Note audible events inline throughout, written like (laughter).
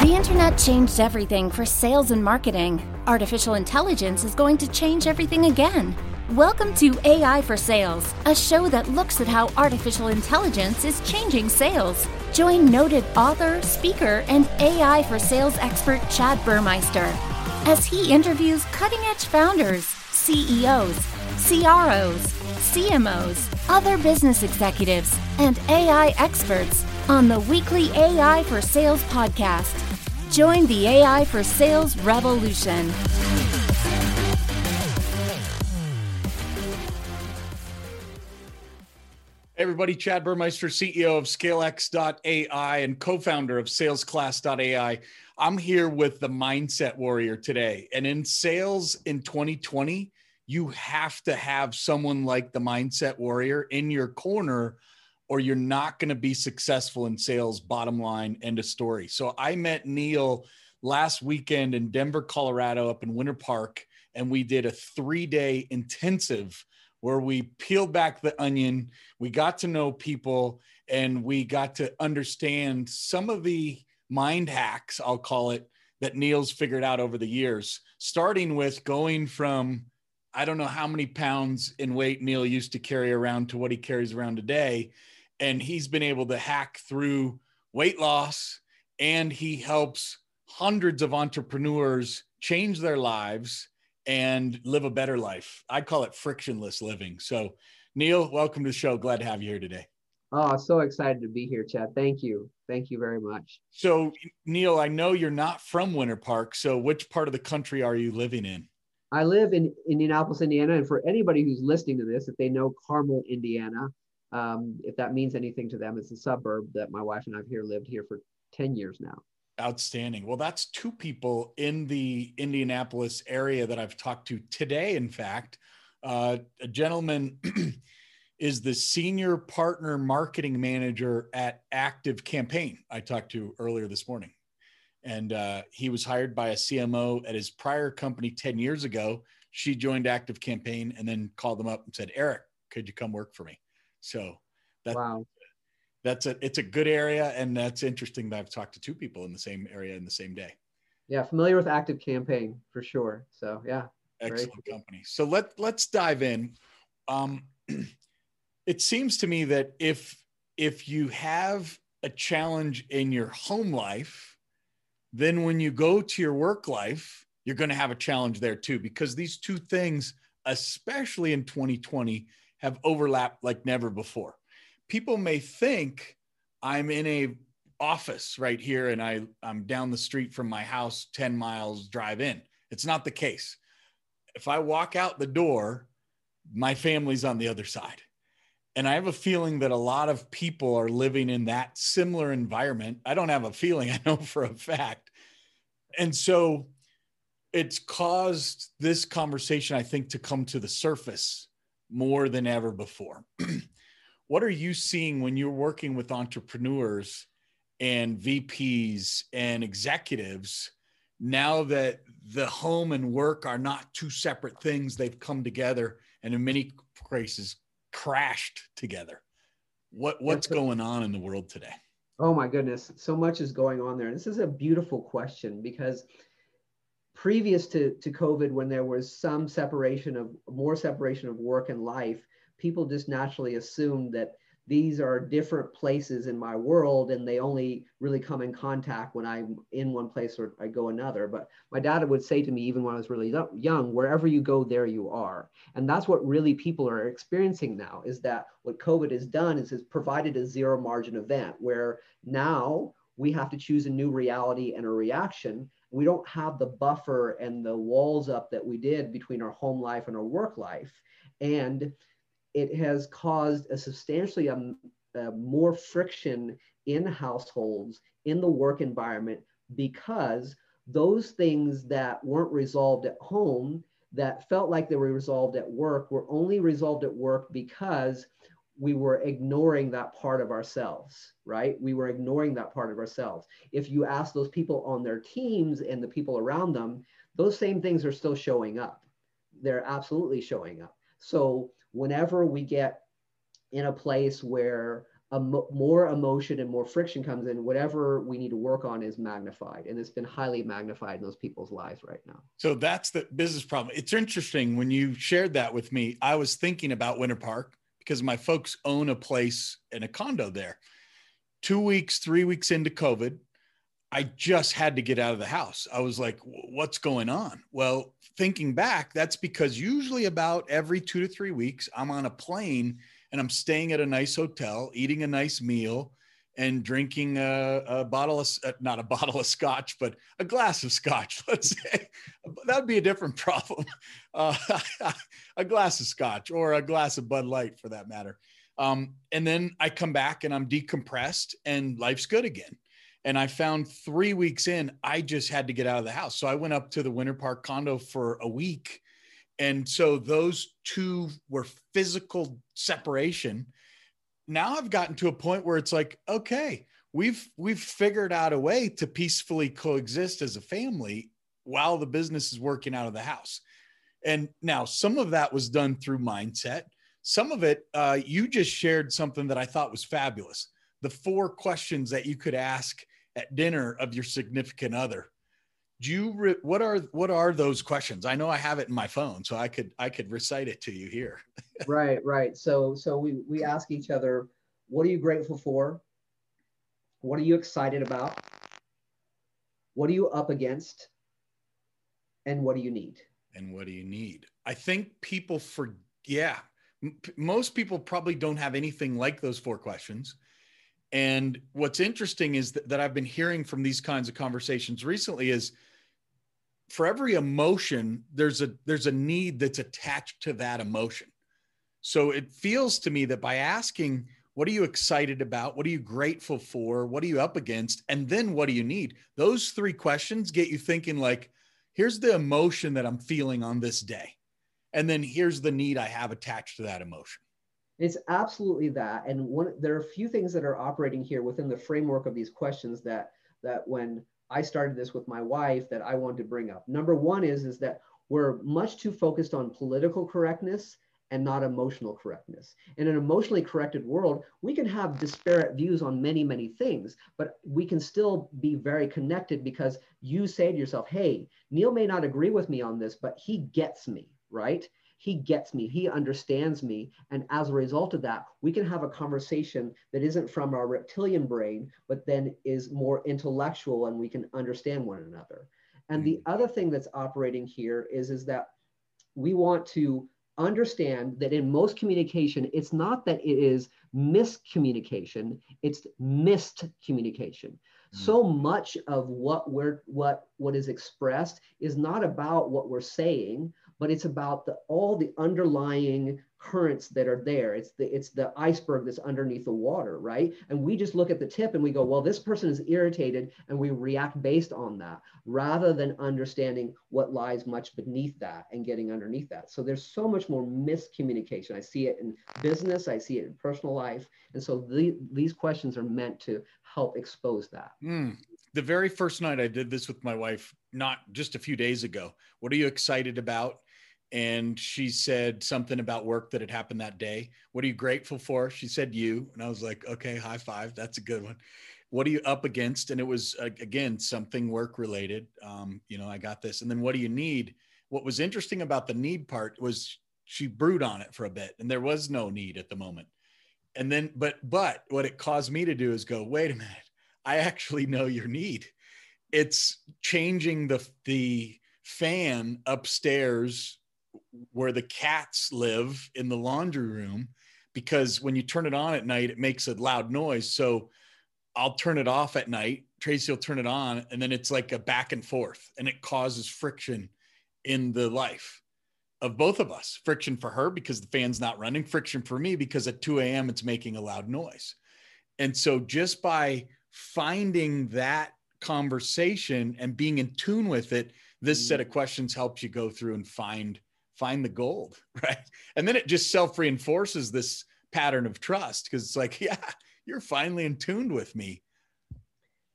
The internet changed everything for sales and marketing. Artificial intelligence is going to change everything again. Welcome to AI for Sales, a show that looks at how artificial intelligence is changing sales. Join noted author, speaker, and AI for Sales expert Chad Burmeister as he interviews cutting edge founders, CEOs, CROs, CMOs, other business executives, and AI experts on the weekly AI for Sales podcast. Join the AI for Sales revolution. Hey everybody, Chad Burmeister, CEO of ScaleX.ai and co-founder of SalesClass.ai. I'm here with the Mindset Warrior today. And in sales in 2020, you have to have someone like the Mindset Warrior in your corner or you're not going to be successful in sales, bottom line, end of story. So I met Neal last weekend in Denver, Colorado, up in Winter Park, and we did a three day intensive where we peeled back the onion. We got to know people and we got to understand some of the mind hacks, I'll call it, that Neal's figured out over the years, starting with going from I don't know how many pounds in weight Neal used to carry around to what he carries around today and he's been able to hack through weight loss and he helps hundreds of entrepreneurs change their lives and live a better life. I call it frictionless living. So, Neal, welcome to the show. Glad to have you here today. Oh, so excited to be here, Chad. Thank you. Thank you very much. So, Neal, I know you're not from Winter Park. So, which part of the country are you living in? I live in Indianapolis, Indiana. And for anybody who's listening to this, if they know Carmel, Indiana, um, if that means anything to them, it's a suburb that my wife and I've here lived here for 10 years now. Outstanding. Well, that's two people in the Indianapolis area that I've talked to today. In fact, uh, a gentleman (clears throat) is the senior partner marketing manager at Active Campaign. I talked to earlier this morning, and uh, he was hired by a CMO at his prior company 10 years ago. She joined Active Campaign and then called them up and said, Eric, could you come work for me? So that, wow. that's a it's a good area, and that's interesting that I've talked to two people in the same area in the same day. Yeah, familiar with Active Campaign for sure. So yeah, excellent company. So let let's dive in. Um, (clears throat) it seems to me that if if you have a challenge in your home life, then when you go to your work life, you're going to have a challenge there too, because these two things, especially in 2020, have overlapped like never before. People may think I'm in a office right here and I, I'm down the street from my house 10 miles drive in. It's not the case. If I walk out the door, my family's on the other side. And I have a feeling that a lot of people are living in that similar environment. I don't have a feeling, (laughs) I know for a fact. And so it's caused this conversation, I think, to come to the surface more than ever before. (clears throat) what are you seeing when you're working with entrepreneurs and VPs and executives now that the home and work are not two separate things? They've come together and in many cases crashed together. What what's going on in the world today? Oh my goodness, so much is going on there. This is a beautiful question because previous to, to COVID, when there was some separation of more separation of work and life, people just naturally assumed that these are different places in my world and they only really come in contact when I'm in one place or I go another. But my dad would say to me, even when I was really young, wherever you go, there you are. And that's what really people are experiencing now is that what COVID has done is has provided a zero margin event where now we have to choose a new reality and a reaction we don't have the buffer and the walls up that we did between our home life and our work life. And it has caused a substantially um, uh, more friction in households, in the work environment, because those things that weren't resolved at home that felt like they were resolved at work were only resolved at work because we were ignoring that part of ourselves, right? We were ignoring that part of ourselves. If you ask those people on their teams and the people around them, those same things are still showing up. They're absolutely showing up. So whenever we get in a place where more emotion and more friction comes in, whatever we need to work on is magnified. And it's been highly magnified in those people's lives right now. So that's the business problem. It's interesting when you shared that with me. I was thinking about Winter Park because my folks own a place and a condo there. Two weeks, three weeks into COVID, I just had to get out of the house. I was like, what's going on? Well, thinking back, that's because usually about every two to three weeks, I'm on a plane and I'm staying at a nice hotel, eating a nice meal, and drinking a, a bottle of uh, not a (laughs) bottle of scotch, but a glass of scotch. (laughs) Let's say that would be a different (laughs) problem. Uh, a glass of scotch or a glass of Bud Light, for that matter. Um, and then I come back and I'm decompressed, and life's good again. And I found three weeks in, I just had to get out of the house. So I went up to the Winter Park condo for a week and so those two were physical separation now i've gotten to a point where it's like okay we've we've figured out a way to peacefully coexist as a family while the business is working out of the house. And now some of that was done through mindset. Some of it uh, you just shared something that i thought was fabulous. The four questions that you could ask at dinner of your significant other do you re- what are what are those questions? I know i have it in my phone so i could i could recite it to you here. (laughs) Right right. So so we we ask each other what are you grateful for? What are you excited about? What are you up against? And what do you need? And what do you need? I think people for yeah m- most people probably don't have anything like those four questions. And what's interesting is that, that i've been hearing from these kinds of conversations recently is for every emotion there's a there's a need that's attached to that emotion. So it feels to me that by asking what are you excited about? What are you grateful for? What are you up against? And then what do you need? Those three questions get you thinking like here's the emotion that i'm feeling on this day. And then here's the need i have attached to that emotion. It's absolutely that. And one there are a few things that are operating here within the framework of these questions that that when I started this with my wife that I wanted to bring up. Number one is, is that we're much too focused on political correctness and not emotional correctness. In an emotionally corrected world, we can have disparate views on many, many things, but we can still be very connected because you say to yourself, hey, Neal may not agree with me on this, but he gets me, right? He gets me, he understands me. And as a result of that, we can have a conversation that isn't from our reptilian brain, but then is more intellectual and we can understand one another. And the other thing that's operating here is, is that we want to understand that in most communication, it's not that it is miscommunication, it's missed communication. Mm. So much of what we're what what is expressed is not about what we're saying, but it's about the, all the underlying currents that are there. It's the it's the iceberg that's underneath the water, right? And we just look at the tip and we go, well, this person is irritated, and we react based on that, rather than understanding what lies much beneath that and getting underneath that. So there's so much more miscommunication. I see it in business, I see it in personal life, and so the, these questions are meant to help expose that. Mm. The very first night I did this with my wife, not just a few days ago. What are you excited about? And she said something about work that had happened that day. What are you grateful for? She said you, and I was like, okay, high five. That's a good one. What are you up against? And it was again something work related. Um, you know, I got this. And then what do you need? What was interesting about the need part was she brewed on it for a bit, and there was no need at the moment. And then, but but what it caused me to do is go, wait a minute, I actually know your need. It's changing the the fan upstairs where the cats live in the laundry room because when you turn it on at night, it makes a loud noise. So I'll turn it off at night. Tracy will turn it on, and then it's like a back and forth, and it causes friction in the life of both of us. Friction for her because the fan's not running, friction for me because at 2 a.m. it's making a loud noise. And so just by finding that conversation and being in tune with it, this set of mm. questions helps you go through and find find the gold, (laughs) right? And then it just self reinforces this pattern of trust because it's like, (laughs) yeah, you're finally in tuned with me.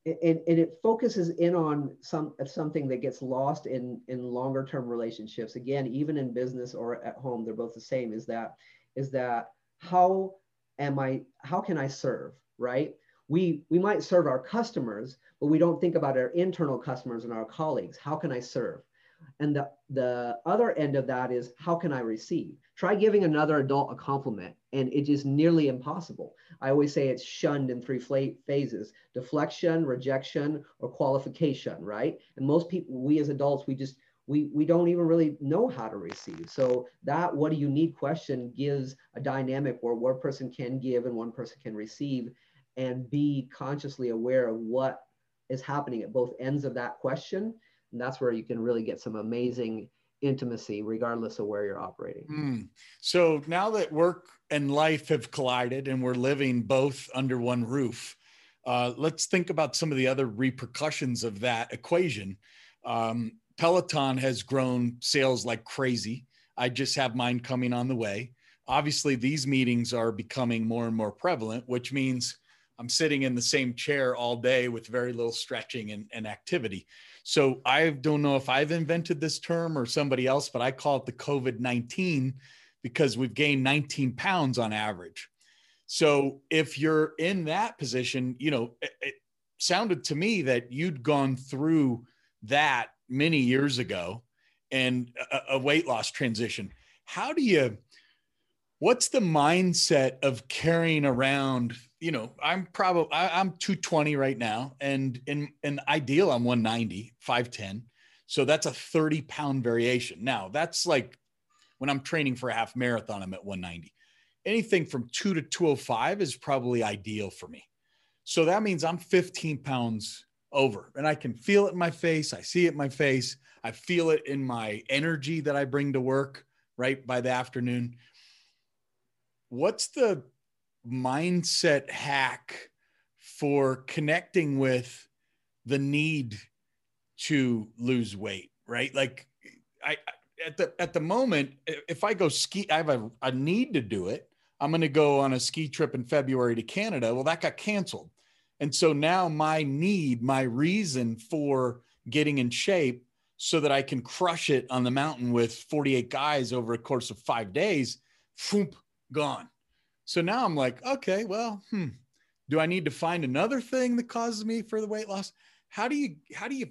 And, and it focuses in on some uh, something that gets lost in in longer term relationships. Again, even in business or at home, they're both the same. Is that is that how am I, how can I serve, right? We, we might serve our customers, but we don't think about our internal customers and our colleagues. How can I serve? And the, the other end of that is how can I receive? Try giving another adult a compliment, and it is nearly impossible. I always say it's shunned in three phases deflection, rejection, or qualification, right? And most people, we as adults, we just, we, we don't even really know how to receive. So that what do you need question gives a dynamic where one person can give and one person can receive and be consciously aware of what is happening at both ends of that question. And that's where you can really get some amazing intimacy, regardless of where you're operating. Mm. So now that work and life have collided and we're living both under one roof, uh, let's think about some of the other repercussions of that equation. Um, Peloton has grown sales like crazy. I just have mine coming on the way. Obviously, these meetings are becoming more and more prevalent, which means I'm sitting in the same chair all day with very little stretching and, and activity. So I don't know if I've invented this term or somebody else, but I call it the COVID 19 because we've gained 19 pounds on average. So if you're in that position, you know, it, it sounded to me that you'd gone through that many years ago and a, a weight loss transition. How do you, what's the mindset of carrying around you know i'm probably I, am 220 right now and in in ideal i'm 190 510 so that's a 30 pound variation. Now that's like when i'm training for a half marathon i'm at 190 anything from 2 to 205 is probably ideal for me. So that means i'm 15 pounds over and i can feel it in my face i see it in my face i feel it in my energy that i bring to work right by the afternoon what's the mindset hack for connecting with the need to lose weight right? Like i at the at the moment if i go ski i have a, a need to do it i'm going to go on a ski trip in february to canada. Well that got canceled. And so now my need my reason for getting in shape so that i can crush it on the mountain with 48 guys over a course of five days foom, gone so now I'm like, okay, well, hmm, do I need to find another thing that causes me for the weight loss? How do you how do you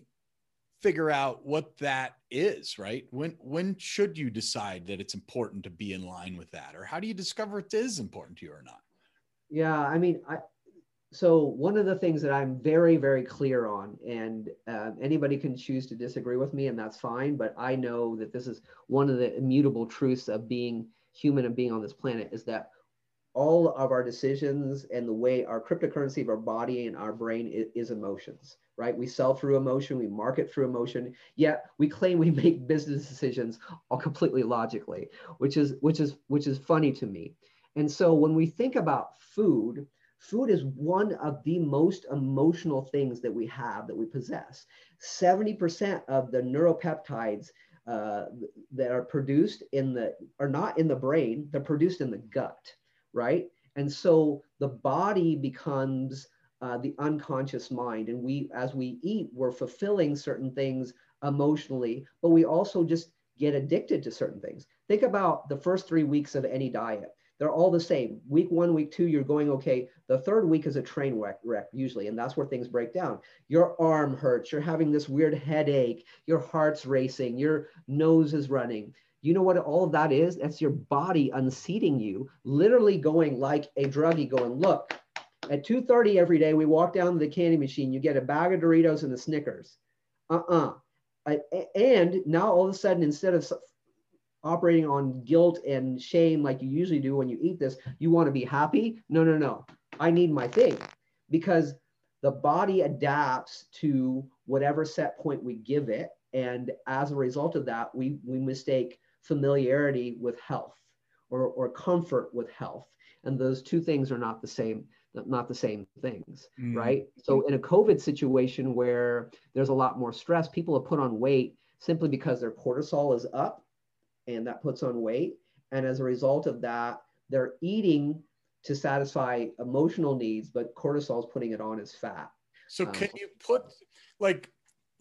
figure out what that is, right? When when should you decide that it's important to be in line with that, or how do you discover it is important to you or not? Yeah, I mean, I so one of the things that I'm very very clear on, and uh, anybody can choose to disagree with me, and that's fine. But I know that this is one of the immutable truths of being human and being on this planet is that all of our decisions and the way our cryptocurrency of our body and our brain is, is, emotions, right? We sell through emotion, we market through emotion, yet we claim we make business decisions all completely logically, which is which is which is funny to me. And so when we think about food, food is one of the most emotional things that we have that we possess. 70% of the neuropeptides uh, that are produced in the are not in the brain, they're produced in the gut right? And so the body becomes uh, the unconscious mind. And we, as we eat, we're fulfilling certain things emotionally, but we also just get addicted to certain things. Think about the first three weeks of any diet. They're all the same. Week one, week two, you're going okay. The third week is a train wreck, wreck usually, and that's where things break down. Your arm hurts. You're having this weird headache. Your heart's racing. Your nose is running you know what all of that is? That's your body unseating you, literally going like a druggie, going, look, at 2.30 every day, we walk down to the candy machine, you get a bag of Doritos and the Snickers. Uh-uh. and now all of a sudden, instead of operating on guilt and shame like you usually do when you eat this, you want to be happy? No, no, no. I need my thing because the body adapts to whatever set point we give it. And as a result of that, we, we mistake familiarity with health or, or comfort with health. And those two things are not the same, not the same things, mm. right? So in a COVID situation where there's a lot more stress, people have put on weight simply because their cortisol is up and that puts on weight. And as a result of that, they're eating to satisfy emotional needs, but cortisol is putting it on as fat. So can um, you put like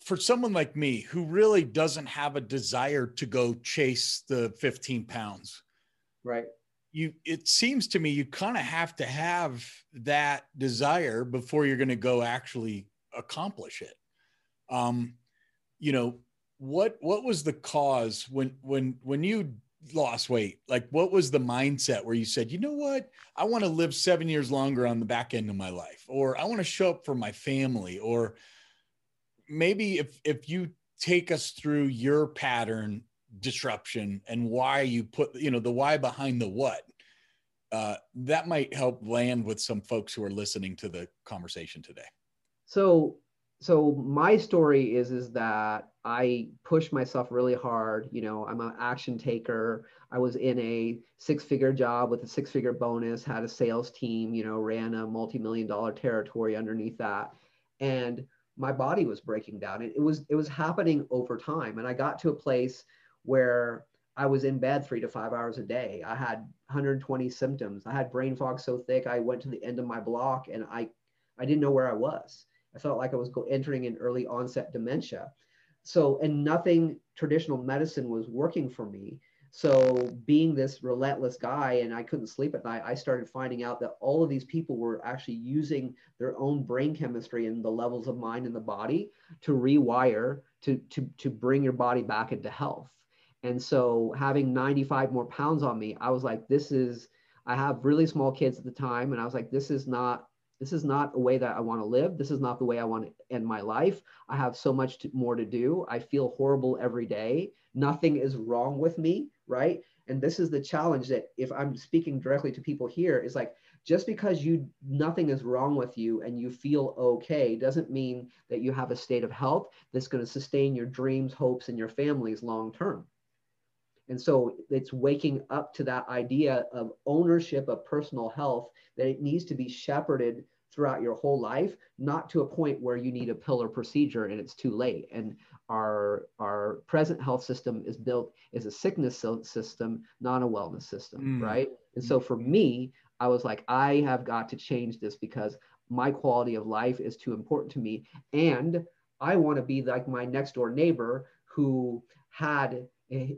for someone like me who really doesn't have a desire to go chase the 15 pounds right you it seems to me you kind of have to have that desire before you're going to go actually accomplish it um you know what what was the cause when when when you lost weight? Like what was the mindset where you said you know what? I want to live seven years longer on the back end of my life or i want to show up for my family or maybe if if you take us through your pattern disruption and why you put you know the why behind the what uh, that might help land with some folks who are listening to the conversation today. So so my story is is that I pushed myself really hard. You know, I'm an action taker. I was in a six-figure job with a six-figure bonus, had a sales team, you know, ran a multi-million dollar territory underneath that. And my body was breaking down. It, it was it was happening over time. And I got to a place where I was in bed three to five hours a day. I had 120 symptoms. I had brain fog so thick I went to the end of my block and I I didn't know where I was. I felt like I was entering an early onset dementia. So, and nothing traditional medicine was working for me. So, being this relentless guy and I couldn't sleep at night, I started finding out that all of these people were actually using their own brain chemistry and the levels of mind in the body to rewire to, to, to bring your body back into health. And so, having 95 more pounds on me, I was like, this is, I have really small kids at the time. And I was like, this is not this is not a way that I want to live. This is not the way I want to end my life. I have so much to, more to do. I feel horrible every day. Nothing is wrong with me, right? And this is the challenge that if I'm speaking directly to people here is like just because you nothing is wrong with you and you feel okay doesn't mean that you have a state of health that's going to sustain your dreams, hopes and your families long term. And so it's waking up to that idea of ownership of personal health that it needs to be shepherded throughout your whole life, not to a point where you need a pill or procedure and it's too late. And our our present health system is built as a sickness system, not a wellness system, mm. right? And so for me, I was like, I have got to change this because my quality of life is too important to me, and I want to be like my next door neighbor who had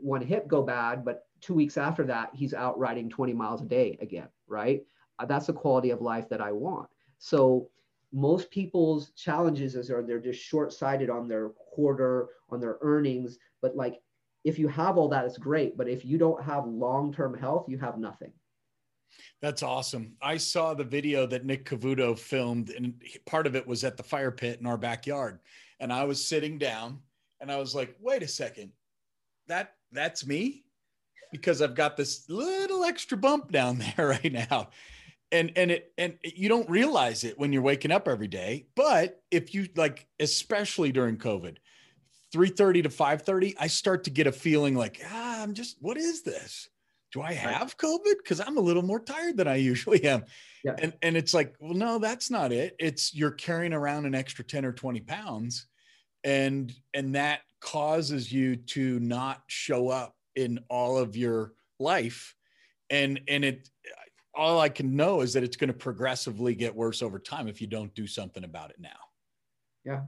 one hip go bad, but two weeks after that, he's out riding 20 miles a day again, right? That's the quality of life that I want. So most people's challenges is are they're just short-sighted on their quarter, on their earnings. But like if you have all that, it's great. But if you don't have long-term health, you have nothing. That's awesome. I saw the video that Nick Cavuto filmed, and part of it was at the fire pit in our backyard. And I was sitting down and I was like, wait a second, that that's me? Because I've got this little extra bump down (laughs) there right now and and it and you don't realize it when you're waking up every day but if you like especially during covid 3:30 to 5:30 I start to get a feeling like ah I'm just what is this? Do I have covid? Cuz I'm a little more tired than I usually am. Yeah. and and it's like well no that's not it. It's you're carrying around an extra 10 or 20 pounds and and that causes you to not show up in all of your life. And and it all I can know is that it's going to progressively get worse over time if you don't do something about it now. Yeah.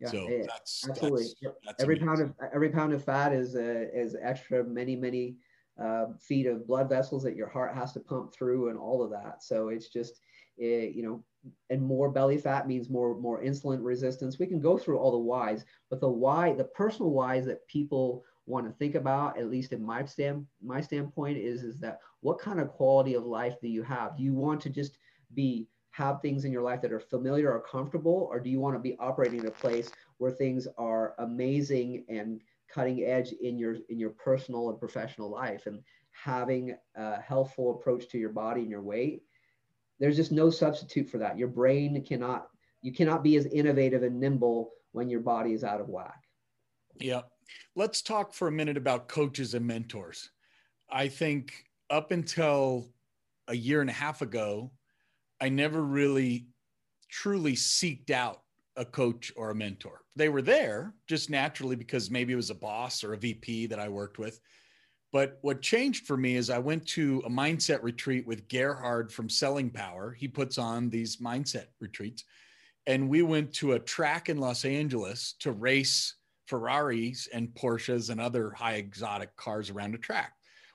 Yeah, so it, that's absolutely that's, that's every pound of every pound of fat is uh, is extra many many uh, feet of blood vessels that your heart has to pump through and all of that. So it's just it, you know, and more belly fat means more more insulin resistance. We can go through all the whys, but the why, the personal whys that people want to think about, at least in my stand my standpoint, is is that what kind of quality of life do you have? Do you want to just be have things in your life that are familiar or comfortable, or do you want to be operating in a place where things are amazing and cutting edge in your in your personal and professional life and having a healthful approach to your body and your weight? There's just no substitute for that. Your brain cannot you cannot be as innovative and nimble when your body is out of whack. Yeah. Let's talk for a minute about coaches and mentors. I think up until a year and a half ago, I never really truly seeked out a coach or a mentor. They were there just naturally because maybe it was a boss or a VP that I worked with. But what changed for me is I went to a mindset retreat with Gerhard from Selling Power. He puts on these mindset retreats. And we went to a track in Los Angeles to race Ferraris and Porsches and other high exotic cars around a track.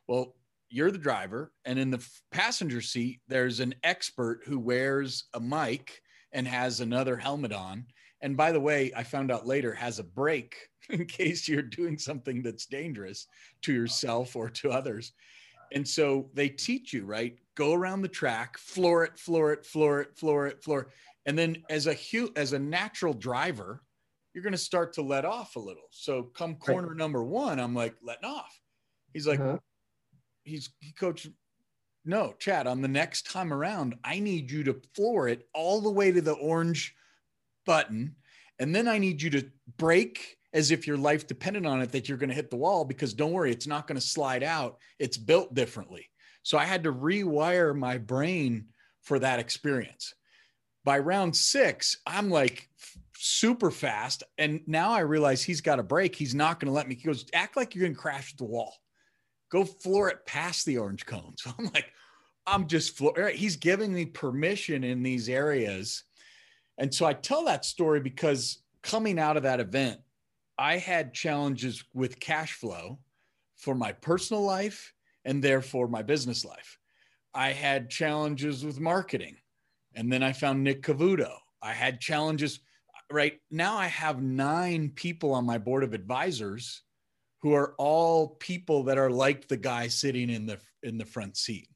Well, you're the driver, and in the passenger seat, there's an expert who wears a mic and has another helmet on. And by the way, I found out later has a brake (laughs) in case you're doing something that's dangerous to yourself or to others. And so they teach you, right? Go around the track, floor it, floor it, floor it, floor it, floor. It. And then as a hu- as a natural driver, you're going to start to let off a little. So come corner right. number one, I'm like letting off. He's like, uh-huh. he's he coach. No, Chad. On the next time around, I need you to floor it all the way to the orange button, and then I need you to break as if your life depended on it that you're going to hit the wall because don't worry, it's not going to slide out. It's built differently. So I had to rewire my brain for that experience. By round six, I'm like super fast. And now I realize he's got a break. He's not going to let me. He goes, act like you're going to crash the wall. Go floor it past the orange cone. So (laughs) I'm like, I'm just floor. He's giving me permission in these areas. And so I tell that story because coming out of that event, I had challenges with cash flow for my personal life and therefore my business life. I had challenges with marketing. And then I found Nick Cavuto. I had challenges right now I have nine people on my board of advisors who are all people that are like the guy sitting in the in the front seat.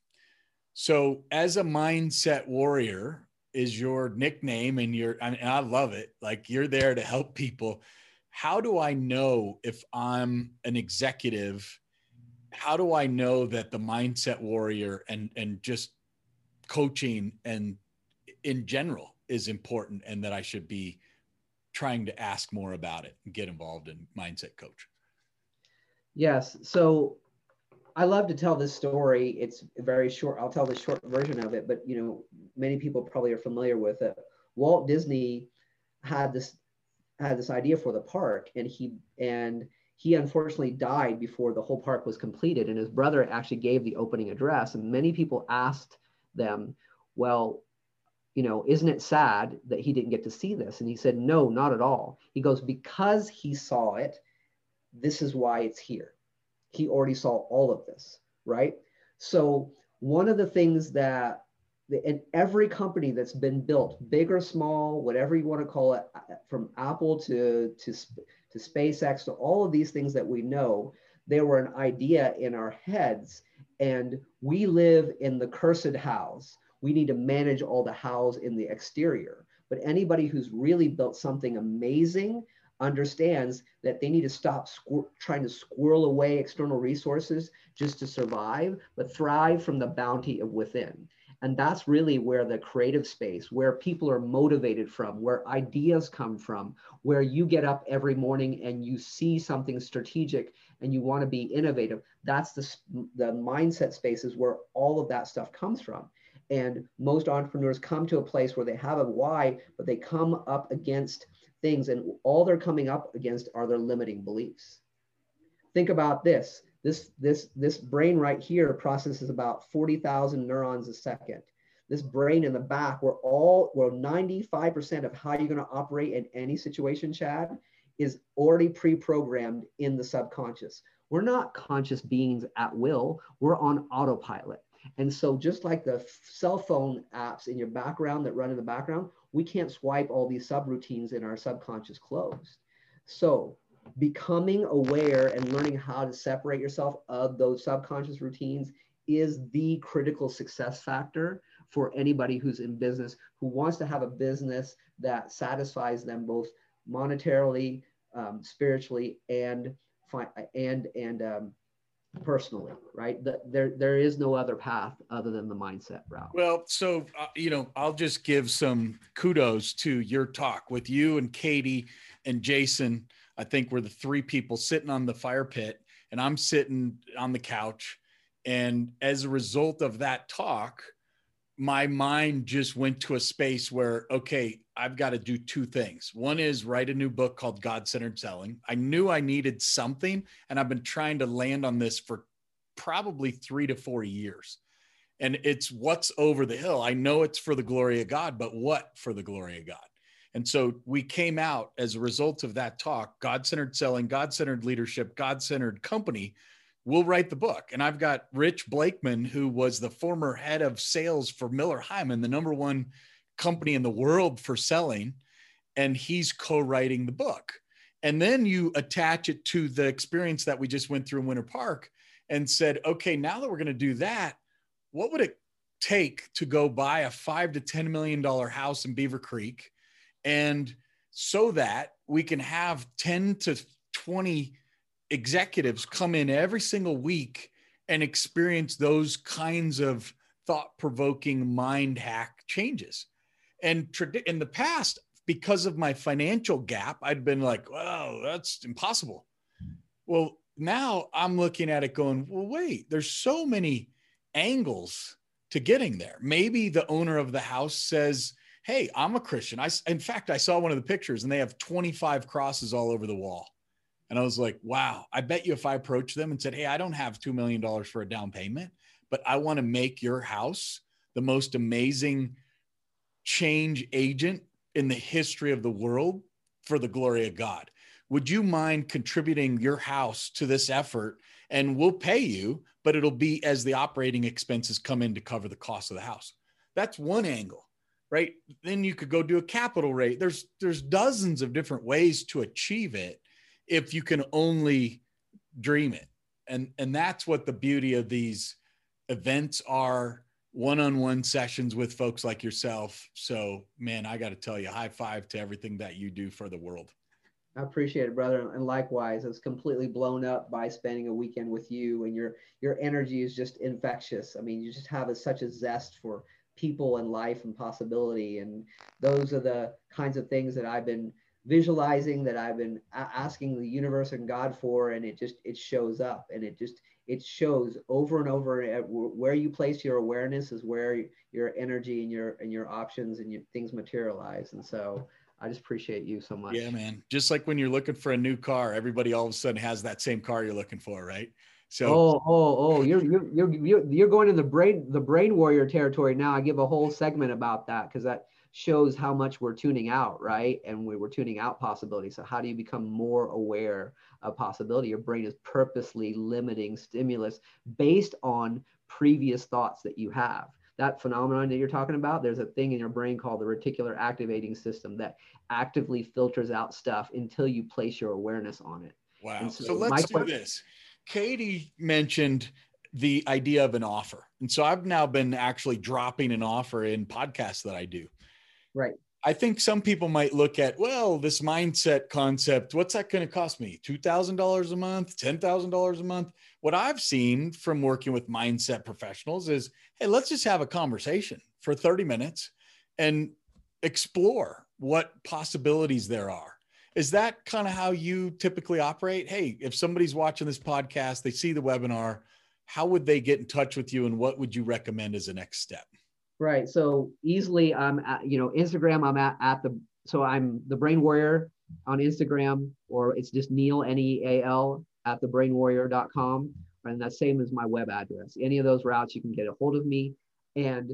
So as a mindset warrior is your nickname and you're I, mean, I love it. Like you're there to help people. How do I know if I'm an executive? How do I know that the mindset warrior and and just coaching and in general is important and that I should be trying to ask more about it and get involved in mindset coach. Yes. So i love to tell this story. It's very short. I'll tell the short version of it but you know many people probably are familiar with it. Walt disney had this had this idea for the park and he and he unfortunately died before the whole park was completed and his brother actually gave the opening address and many people asked them well you know, isn't it sad that he didn't get to see this? And he said, no, not at all. He goes, because he saw it, this is why it's here. He already saw all of this, right? So, one of the things that in every company that's been built, big or small, whatever you want to call it, uh, from Apple to, to, to SpaceX to all of these things that we know, there were an idea in our heads. And we live in the cursed house we need to manage all the hows in the exterior. But anybody who's really built something amazing understands that they need to stop trying to squirrel away external resources just to survive, but thrive from the bounty of within. And that's really where the creative space, where people are motivated from, where ideas come from, where you get up every morning and you see something strategic and you want to be innovative. That's the, the mindset spaces where all of that stuff comes from. And most entrepreneurs come to a place where they have a why, but they come up against things, and all they're coming up against are their limiting beliefs. Think about this. This, this, this brain right here processes about 40,000 neurons a second. This brain in the back, where all, where 95% of how you're going to operate in any situation, Chad, is already pre-programmed in the subconscious. We're not conscious beings at will. We're on autopilot. And so just like the cell phone apps in your background that run in the background, we can't swipe all these subroutines in our subconscious closed. So becoming aware and learning how to separate yourself of those subconscious routines is the critical success factor for anybody who's in business who wants to have a business that satisfies them both monetarily, um, spiritually, and and and um, personally, right? That there, there is no other path other than the mindset route. Well, so, uh, you know, I'll just give some kudos to your talk with you and Katie and Jason. I think we're the three people sitting on the fire pit, and I'm sitting on the couch. And as a result of that talk, my mind just went to a space where, okay, I've got to do two things. One is write a new book called God Centered Selling. I knew I needed something, and I've been trying to land on this for probably three to four years. And it's what's over the hill. I know it's for the glory of God, but what for the glory of God? And so we came out as a result of that talk God centered selling, God centered leadership, God centered company we'll write the book. And I've got Rich Blakeman, who was the former head of sales for Miller Heiman, the number one company in the world for selling. And he's co writing the book. And then you attach it to the experience that we just went through in Winter Park and said, okay, now that we're going to do that, what would it take to go buy a five to $10 million house in Beaver Creek? And so that we can have 10 to 20 executives come in every single week and experience those kinds of thought provoking mind hack changes. And trad- in the past, because of my financial gap, I'd been like, well, that's impossible. Well, now I'm looking at it going, well, wait, there's so many angles to getting there. Maybe the owner of the house says, hey, I'm a Christian. I, in fact, I saw one of the pictures and they have 25 crosses all over the wall. And I was like, wow, I bet you if I approached them and said, hey, I don't have $2 million for a down payment, but I want to make your house the most amazing change agent in the history of the world for the glory of God. Would you mind contributing your house to this effort? And we'll pay you, but it'll be as the operating expenses come in to cover the cost of the house. That's one angle, right? Then you could go do a capital rate. There's there's dozens of different ways to achieve it if you can only dream it. And and that's what the beauty of these events are one-on-one sessions with folks like yourself. So, man, I got to tell you, high five to everything that you do for the world. I appreciate it, brother. And likewise, I was completely blown up by spending a weekend with you, and your your energy is just infectious. I mean, you just have a, such a zest for people and life and possibility, and those are the kinds of things that I've been visualizing, that I've been asking the universe and God for, and it just it shows up, and it just it shows over and over where you place your awareness is where your energy and your and your options and your things materialize and so i just appreciate you so much. Yeah man. Just like when you're looking for a new car everybody all of a sudden has that same car you're looking for right? So oh oh oh you're you're you're you're going in the brain the brain warrior territory now. I give a whole segment about that because that shows how much we're tuning out right and we, we're tuning out possibility so how do you become more aware of possibility. Your brain is purposely limiting stimulus based on previous thoughts that you have. That phenomenon that you're talking about, there's a thing in your brain called the reticular activating system that actively filters out stuff until you place your awareness on it. Wow. So, so, let's do question, this. Katie mentioned the idea of an offer. And so I've now been actually dropping an offer in podcasts that I do. Right. I think some people might look at, well, this mindset concept, what's that going to cost me? $2,000 a month, $10,000 a month? What I've seen from working with mindset professionals is, hey, let's just have a conversation for 30 minutes and explore what possibilities there are. Is that kind of how you typically operate? Hey, if somebody's watching this podcast, they see the webinar, how would they get in touch with you and what would you recommend as a next step? Right. So easily, I'm at, you know, Instagram, I'm at, at the, so I'm the brain warrior on Instagram, or it's just Neal N E A L, at the thebrainwarrior.com. And that's same as my web address. Any of those routes, you can get a hold of me. And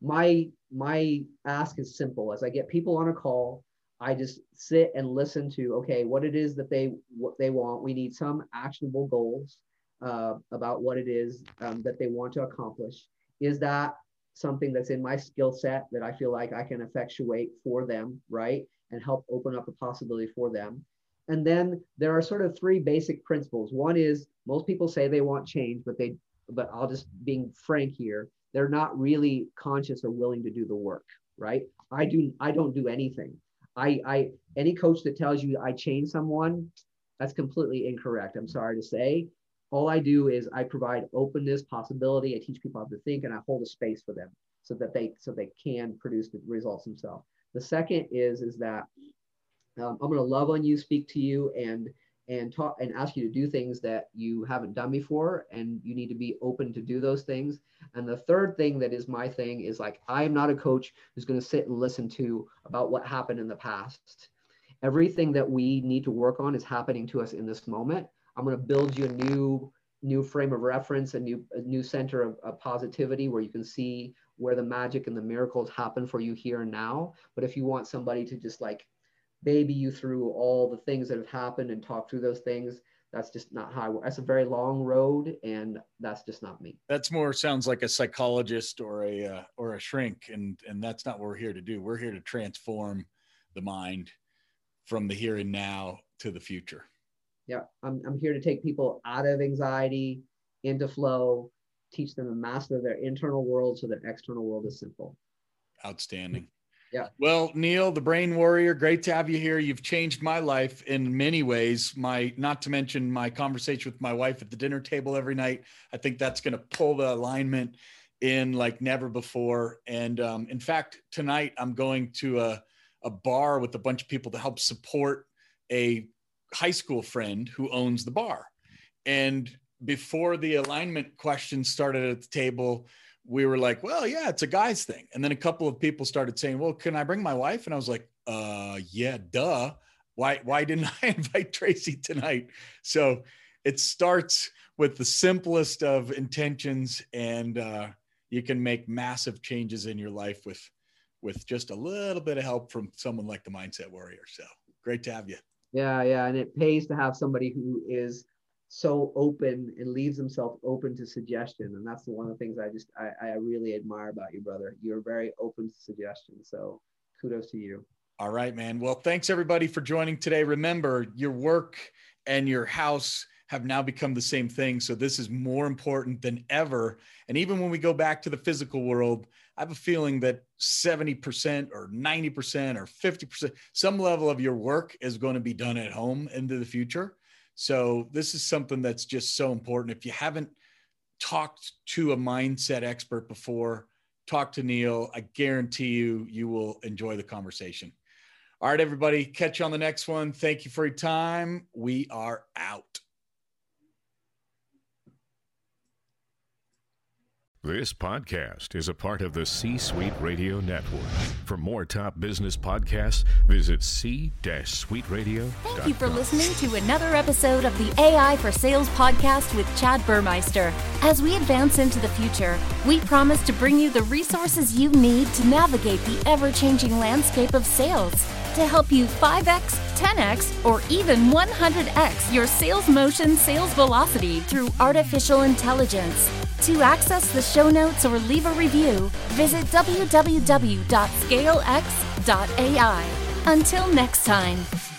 my, my ask is simple. As I get people on a call, I just sit and listen to, okay, what it is that they, what they want. We need some actionable goals uh, about what it is um, that they want to accomplish. Is that something that's in my skill set that I feel like I can effectuate for them, right? And help open up a possibility for them. And then there are sort of three basic principles. One is most people say they want change, but they, but I'll just being frank here, they're not really conscious or willing to do the work, right? I do, I don't do anything. I, I, any coach that tells you I change someone, that's completely incorrect. I'm sorry to say all I do is I provide openness, possibility. I teach people how to think, and I hold a space for them so that they so they can produce the results themselves. The second is is that um, I'm going to love on you, speak to you, and and talk and ask you to do things that you haven't done before, and you need to be open to do those things. And the third thing that is my thing is like I am not a coach who's going to sit and listen to about what happened in the past. Everything that we need to work on is happening to us in this moment I'm going to build you a new new frame of reference, a new a new center of, of, positivity where you can see where the magic and the miracles happen for you here and now. But if you want somebody to just like baby you through all the things that have happened and talk through those things, that's just not how I work. That's a very long road, and that's just not me. That's more sounds like a psychologist or a uh, or a shrink, and and that's not what we're here to do. We're here to transform the mind from the here and now to the future. Yeah, I'm I'm here to take people out of anxiety into flow, teach them to master their internal world so their external world is simple. Outstanding. Yeah. Well, Neal, the brain warrior, great to have you here. You've changed my life in many ways. My, not to mention my conversation with my wife at the dinner table every night. I think that's going to pull the alignment in like never before. And um, in fact, tonight I'm going to a, a bar with a bunch of people to help support a high school friend who owns the bar. And before the alignment questions started at the table, we were like, well, yeah, it's a guy's thing. And then a couple of people started saying, well, can I bring my wife? And I was like, uh, yeah, duh. Why, why didn't (laughs) I invite Tracy tonight? So it starts with the simplest of intentions and uh, you can make massive changes in your life with, with just a little bit of help from someone like the mindset warrior. So great to have you. Yeah. Yeah. And it pays to have somebody who is so open and leaves himself open to suggestion. And that's one of the things I just I, I really admire about you, brother. You're very open to suggestion. So kudos to you. All right, man. Well, thanks everybody for joining today. Remember, your work and your house have now become the same thing. So this is more important than ever. And even when we go back to the physical world, I have a feeling that 70% or 90% or 50%, some level of your work is going to be done at home into the future. So this is something that's just so important. If you haven't talked to a mindset expert before, talk to Neal. I guarantee you, you will enjoy the conversation. All right, everybody, catch you on the next one. Thank you for your time. We are out. This podcast is a part of the C Suite Radio Network. For more top business podcasts, visit c-suiteradio.com. Thank you for listening to another episode of the AI for Sales podcast with Chad Burmeister. As we advance into the future, we promise to bring you the resources you need to navigate the ever-changing landscape of sales to help you 5x, 10x, or even 100x your sales motion, sales velocity through artificial intelligence. To access the show notes or leave a review, visit www.scalex.ai. Until next time.